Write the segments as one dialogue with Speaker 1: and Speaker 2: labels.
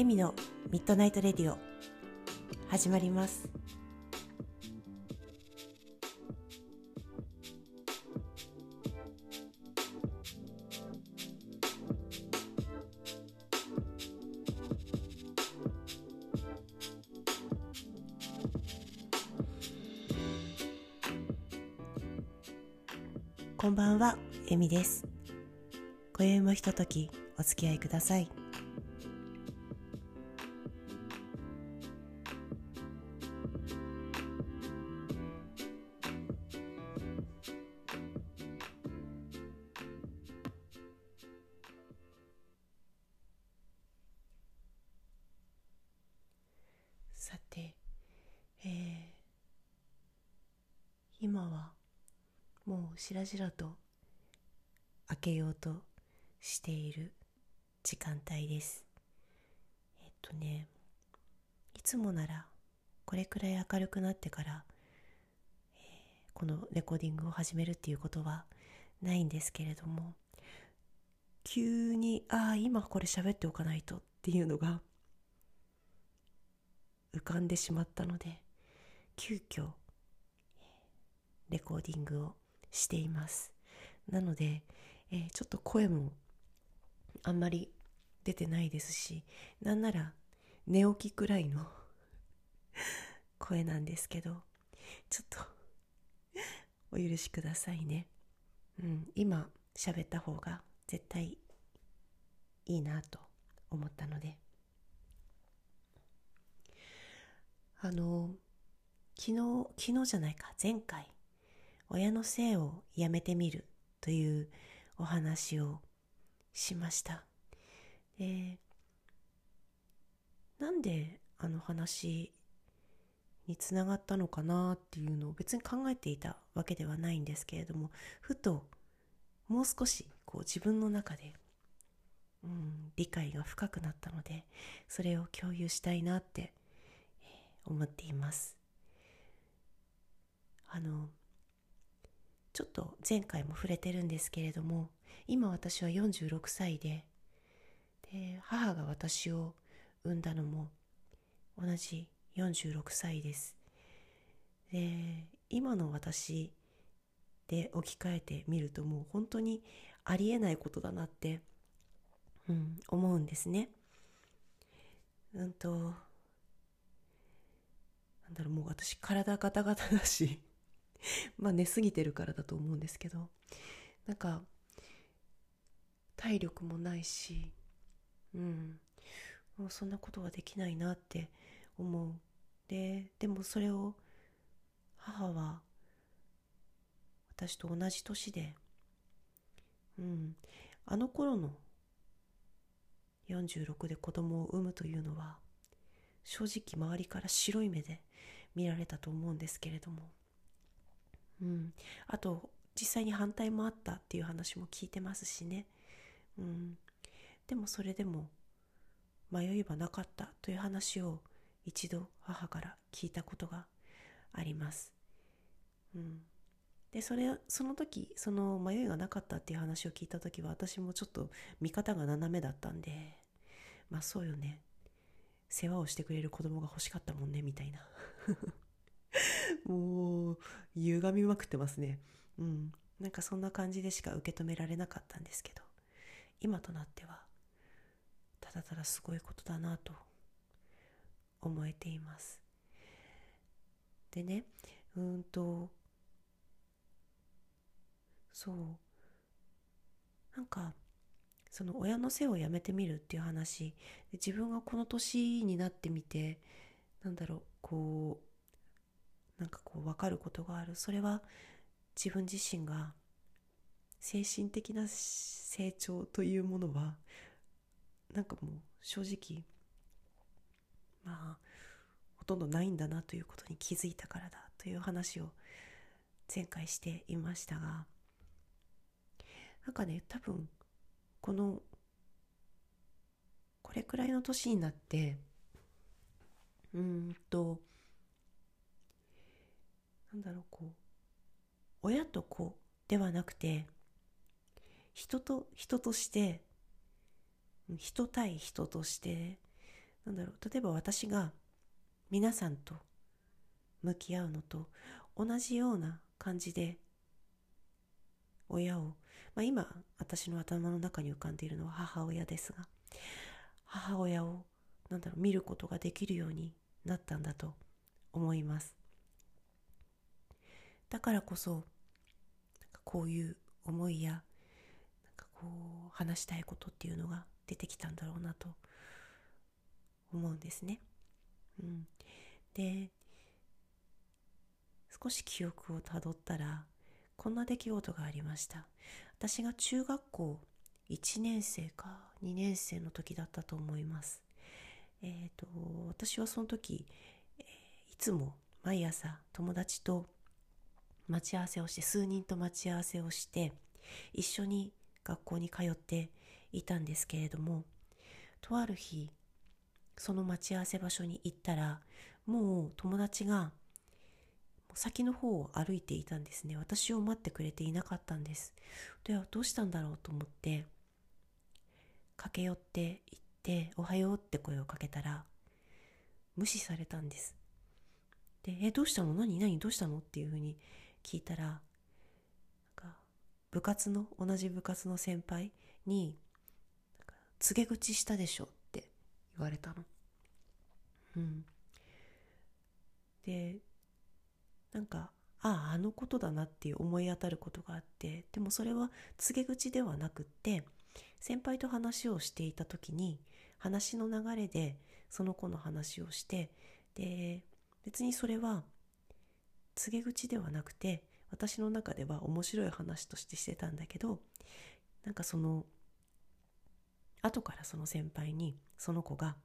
Speaker 1: エミのミッドナイトレディオ始まりますこんばんは、エミです。今宵もひとときお付き合いください。時間帯です。えっとね、いつもならこれくらい明るくなってから、えーこのレコーディングを始めるっていうことはないんですけれども、急に、ああ、今これ喋っておかないとっていうのが浮かんでしまったので、急遽、レコーディングをしています。なので、えーちょっと声もあんまり出てないですし、なんなら寝起きくらいの 声なんですけど、ちょっとお許しくださいね。うん、今喋った方が絶対いいなと思ったので。あの、昨日、昨日じゃないか、前回、親のせいをやめてみるというお話をしました。で、なんであの話につながったのかなっていうのを別に考えていたわけではないんですけれども、ふともう少しこう自分の中で、うん、理解が深くなったので、それを共有したいなって、えー思っています。あの、ちょっと前回も触れてるんですけれども、今私は46歳で、で、母が私を産んだのも同じ46歳です。で、今の私で置き換えてみるともう本当にありえないことだなって、うん、思うんですね。うんと、なんだろう、もう私体ガタガタだし、まあ寝すぎてるからだと思うんですけど、なんか、体力もないし、うん、もうそんなことはできないなって思う。で、でもそれを母は私と同じ年で、うん、あの頃の46で子供を産むというのは正直周りから白い目で見られたと思うんですけれども、うん、あと実際に反対もあったっていう話も聞いてますしね、うん、でもそれでも迷いはなかったという話を一度母から聞いたことがあります、うん、でそれその時その迷いがなかったっていう話を聞いた時は私もちょっと見方が斜めだったんでまあそうよね。世話をしてくれる子供が欲しかったもんねみたいな。もう歪みまくってますね。うん。なんかそんな感じでしか受け止められなかったんですけど今となってはただただすごいことだなと思えています。でねうんとそうなんかその親の背をやめてみるっていう話自分がこの年になってみてなんだろうこうなんかこう分かることがある。それは自分自身が精神的な成長というものはなんかもう正直まあほとんどないんだなということに気づいたからだという話を前回していましたがなんかね多分このこれくらいの年になってうんとなんだろうこう親と子ではなくて人と人として人対人としてなんだろう例えば私が皆さんと向き合うのと同じような感じで親を、まあ、今私の頭の中に浮かんでいるのは母親ですが母親をなんだろう見ることができるようになったんだと思います。だからこそこういう思いやなんかこう話したいことっていうのが出てきたんだろうなと思うんですね。うん、で少し記憶をたどったらこんな出来事がありました。私が中学校1年生か2年生の時だったと思います。えっ、ー、と私はその時、えー、いつも毎朝友達と待ち合わせをして数人と待ち合わせをして一緒に学校に通っていたんですけれどもとある日その待ち合わせ場所に行ったらもう友達が先の方を歩いていたんですね。私を待ってくれていなかったんです。ではどうしたんだろうと思って駆け寄って行って「おはよう」って声をかけたら無視されたんです。で「えどうしたの？何？何？どうしたの?」っていうふうに聞いたらなんか部活の同じ部活の先輩に「告げ口したでしょ」って言われたの。うん、でなんかあああのことだなっていう思い当たることがあってでもそれは告げ口ではなくって先輩と話をしていた時に話の流れでその子の話をしてで別にそれは告げ口ではなくて私の中では面白い話としてしてたんだけどなんかその後からその先輩にその子が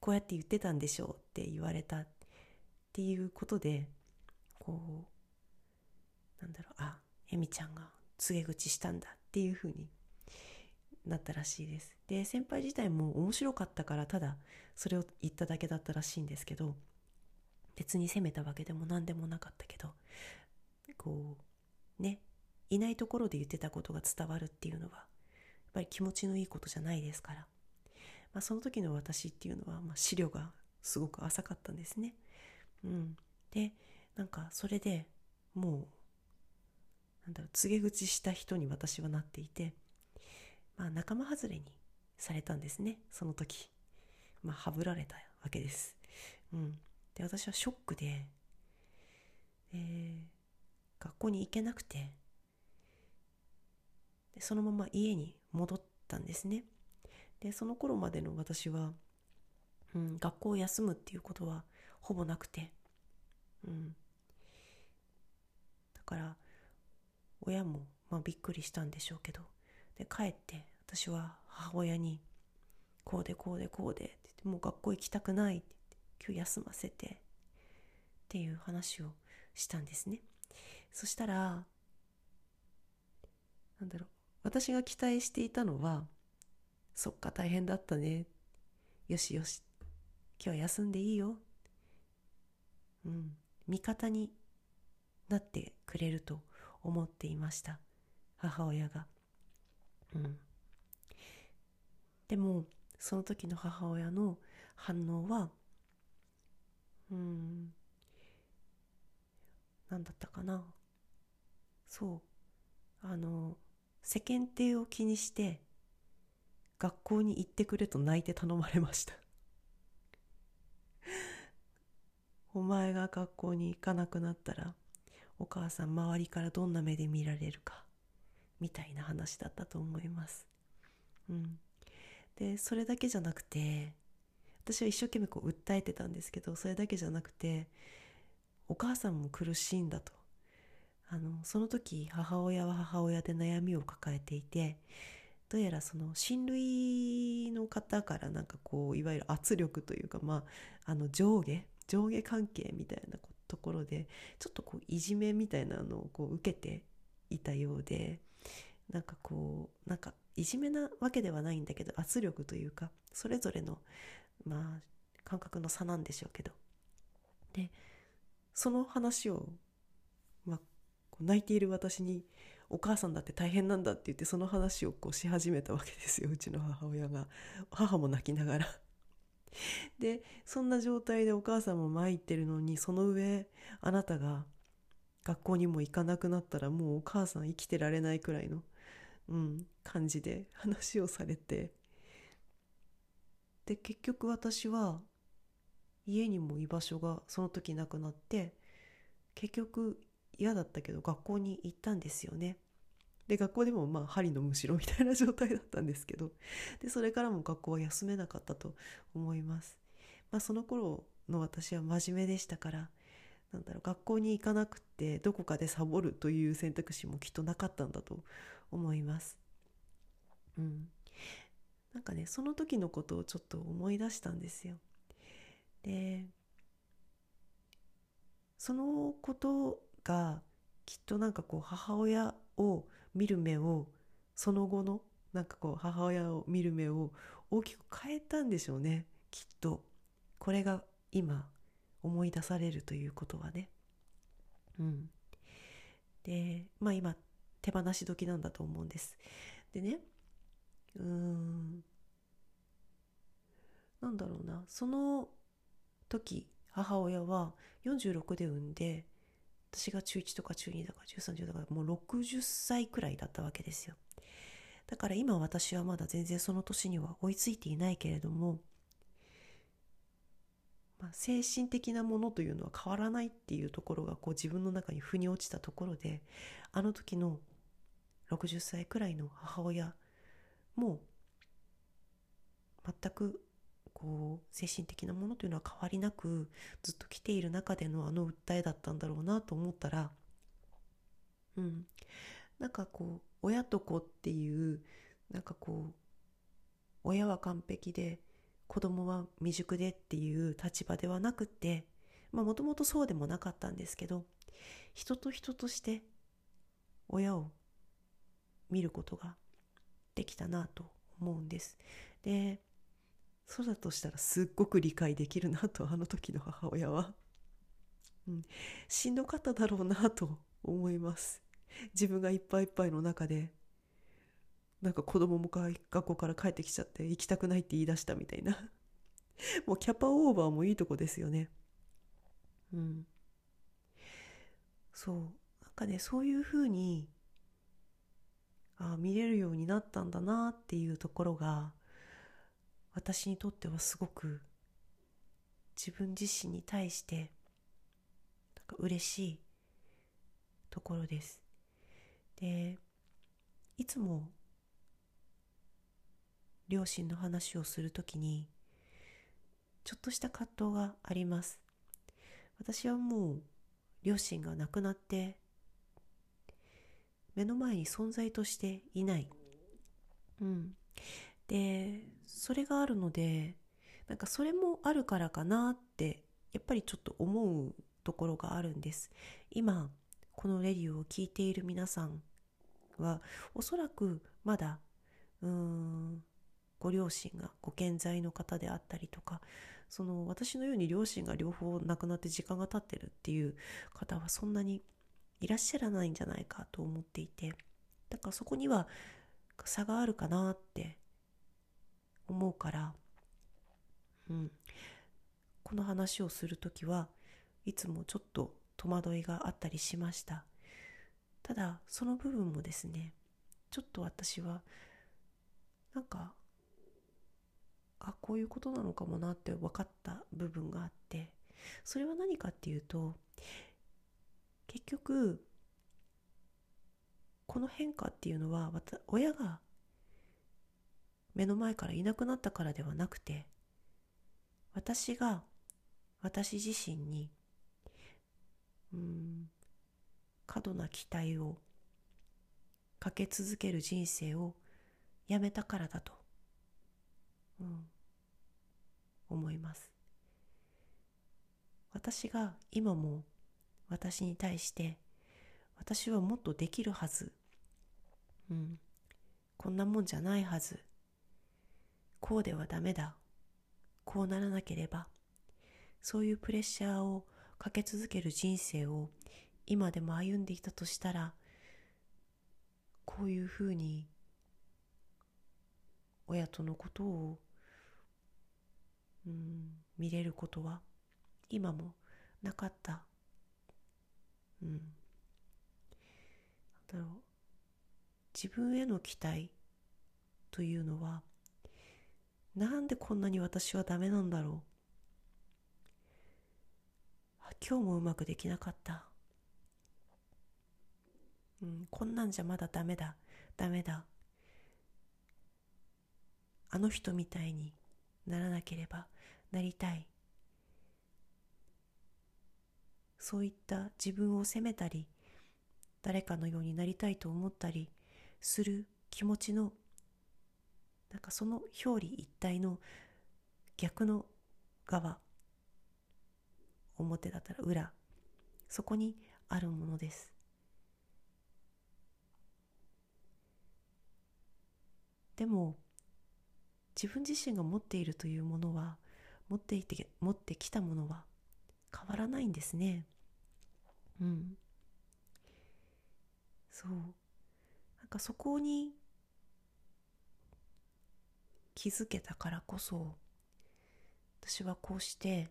Speaker 1: こうやって言ってたんでしょうって言われたっていうことでこうなんだろうあえみちゃんが告げ口したんだっていうふうになったらしいです。で先輩自体も面白かったからただそれを言っただけだったらしいんですけど別に責めたわけでも何でもなかったけどこうねいないところで言ってたことが伝わるっていうのはぱり気持ちのいいことじゃないですから、まあ、その時の私っていうのは、まあ、資料がすごく浅かったんですね。うん、でなんかそれでもうなんだろう告げ口した人に私はなっていて、まあ、仲間外れにされたんですねその時。まあ、はぶられたわけです。うん、で私はショックで、えー、学校に行けなくてでそのまま家に戻ったんですね。でその頃までの私は、うん、学校を休むっていうことはほぼなくて、うん、だから親も、まあ、びっくりしたんでしょうけどで帰って私は母親に「こうでこうでこうで」って言って「もう学校行きたくない」って言って今日休ませてっていう話をしたんですね。そしたらなんだろう私が期待していたのはそっか大変だったね。よしよし。今日は休んでいいよ。うん。味方になってくれると思っていました。母親が。うん。でもその時の母親の反応はうん。何だったかな。そう。あの世間体を気にして学校に行ってくれと泣いて頼まれました。お前が学校に行かなくなったらお母さん周りからどんな目で見られるかみたいな話だったと思います。うん。でそれだけじゃなくて私は一生懸命こう訴えてたんですけどそれだけじゃなくてお母さんも苦しいんだと。あのその時母親は母親で悩みを抱えていてどうやらその親類の方からなんかこういわゆる圧力というかまああの上下上下関係みたいなところでちょっとこういじめみたいなのをこう受けていたようでなんかこうなんかいじめなわけではないんだけど圧力というかそれぞれのまあ感覚の差なんでしょうけど。でその話を、泣いている私にお母さんだって大変なんだって言ってその話をこうし始めたわけですよ。うちの母親が。母も泣きながら。でそんな状態でお母さんも参ってるのにその上あなたが学校にも行かなくなったらもうお母さん生きてられないくらいの、うん、感じで話をされて。で結局私は家にも居場所がその時なくなって結局嫌だったけど学校に行ったんですよね。で学校でもまあ針のむしろみたいな状態だったんですけどでそれからも学校は休めなかったと思います。まあ、その頃の私は真面目でしたからなんだろう学校に行かなくってどこかでサボるという選択肢もきっとなかったんだと思います。うん、なんかねその時のことをちょっと思い出したんですよ。でそのことがきっとなんかこう母親を見る目をその後のなんかこう母親を見る目を大きく変えたんでしょうね。きっと。これが今思い出されるということはね。うん。でまあ今手放し時なんだと思うんです。でねうーん。なんだろうな。その時母親は46で産んで私が中1とか中2だから13、10だからもう60歳くらいだったわけですよ。だから今私はまだ全然その年には追いついていないけれども、まあ、精神的なものというのは変わらないっていうところがこう自分の中に腑に落ちたところであの時の60歳くらいの母親も全くこう精神的なものというのは変わりなくずっと来ている中でのあの訴えだったんだろうなと思ったらうんなんかこう親と子っていうなんかこう親は完璧で子供は未熟でっていう立場ではなくってまあもともとそうでもなかったんですけど人と人として親を見ることができたなと思うんです。でそうだとしたらすっごく理解できるなとあの時の母親は、うん、しんどかっただろうなと思います。自分がいっぱいいっぱいの中で。なんか子供も学校から帰ってきちゃって行きたくないって言い出したみたいな。もうキャパオーバーもいいとこですよね。うん。そう。なんかねそういうふうにあ見れるようになったんだなっていうところが私にとってはすごく自分自身に対してなんか嬉しいところです。でいつも両親の話をするときにちょっとした葛藤があります。私はもう両親が亡くなって目の前に存在としていない。うん。でそれがあるのでなんかそれもあるからかなってやっぱりちょっと思うところがあるんです。今このレディオを聴いている皆さんはおそらくまだうーんご両親がご健在の方であったりとかその私のように両親が両方亡くなって時間が経ってるっていう方はそんなにいらっしゃらないんじゃないかと思っていてだからそこには差があるかなって思うから、うん、この話をする時はいつもちょっと戸惑いがあったりしました。ただその部分もですねちょっと私はなんかあこういうことなのかもなって分かった部分があってそれは何かっていうと結局この変化っていうのは親が目の前からいなくなったからではなくて私が私自身にうん過度な期待をかけ続ける人生をやめたからだと、うん、思います。私が今も私に対して私はもっとできるはず、うん、こんなもんじゃないはず。こうではダメだ。こうならなければ。そういうプレッシャーをかけ続ける人生を今でも歩んでいたとしたらこういうふうに親とのことをうん見れることは今もなかった。うん。なんだろう。自分への期待というのはなんでこんなに私はダメなんだろう今日もうまくできなかったうん、こんなんじゃまだダメだ、ダメだ。あの人みたいにならなければなりたい。そういった自分を責めたり、誰かのようになりたいと思ったりする気持ちの、なんかその表裏一体の逆の側、表だったら裏、そこにあるものです。でも自分自身が持っているというものは持っていて持ってきたものは変わらないんですね。うん。そう。なんかそこに気づけたからこそ私はこうして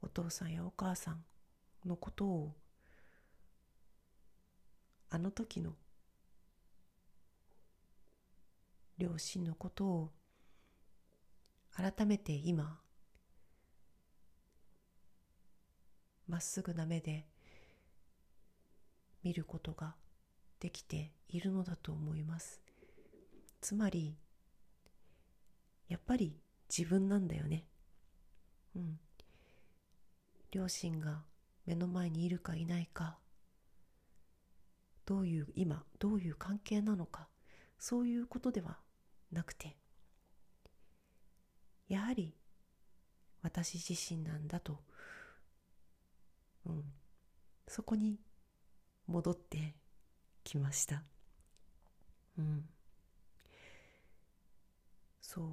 Speaker 1: お父さんやお母さんのことをあの時の両親のことを改めて今まっすぐな目で見ることができているのだと思います。つまりやっぱり自分なんだよね。うん。両親が目の前にいるかいないか。どういう今どういう関係なのか。そういうことではなくてやはり私自身なんだと、うん、そこに戻ってきました。うん、そう。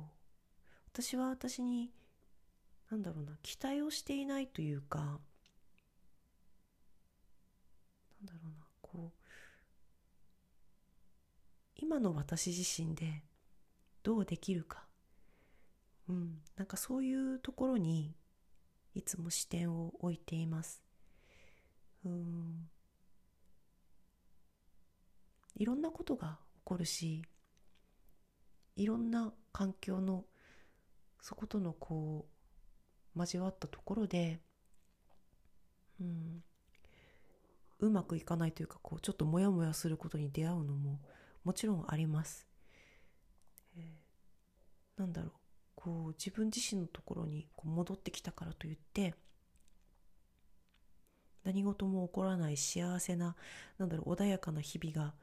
Speaker 1: 私は私に何だろうな期待をしていないというかなんだろうなこう今の私自身でどうできるか、うん、なんかそういうところにいつも視点を置いています。うん。いろんなことが起こるしいろんな環境のそことのこう交わったところで、うん、うまくいかないというかこうちょっとモヤモヤすることに出会うのももちろんあります。えー、なんだろうこう自分自身のところにこう戻ってきたからといって何事も起こらない幸せななんだろう穏やかな日々が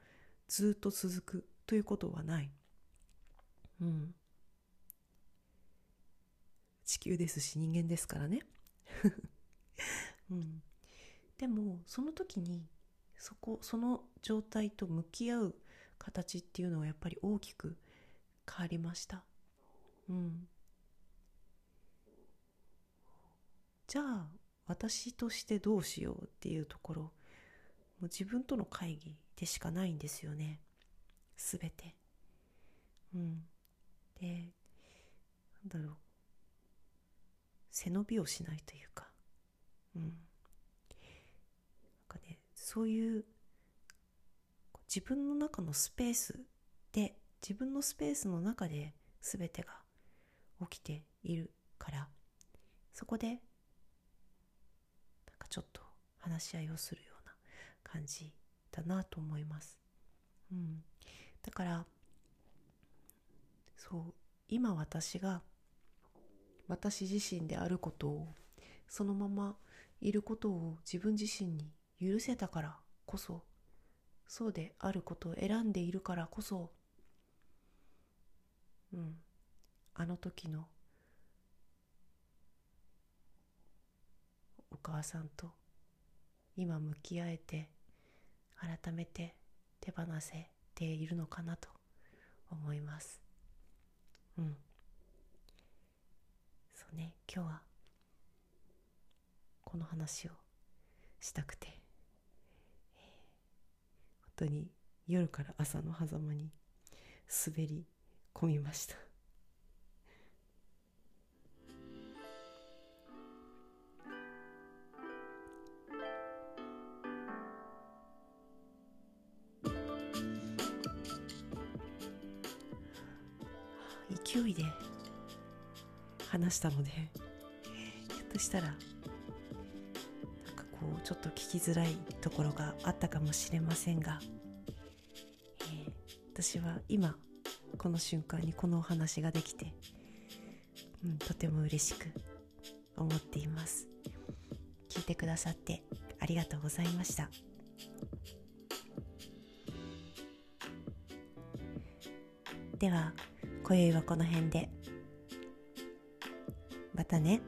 Speaker 1: ずっと続くということはない。うん。地球ですし人間ですからね。うん。でもその時にそこその状態と向き合う形っていうのはやっぱり大きく変わりましたうんじゃあ私としてどうしようっていうところもう自分との会議でしかないんですよね。すべて。うん。でなんだろう。背伸びをしないというか。うん。なんかねそういう自分の中のスペースで自分のスペースの中で全てが起きているからそこでなんかちょっと話し合いをするような感じだなと思います。うん、だからそう今私が私自身であることをそのままいることを自分自身に許せたからこそそうであることを選んでいるからこそうんあの時のお母さんと今向き合えて改めて手放せているのかなと思います。うん。そうね。今日はこの話をしたくて。本当に夜から朝の狭間に滑り込みました。話したのでひょっとしたらなんかこうちょっと聞きづらいところがあったかもしれませんが、えー私は今この瞬間にこのお話ができて、うん、とても嬉しく思っています。聞いてくださってありがとうございました。では今宵はこの辺で。またね。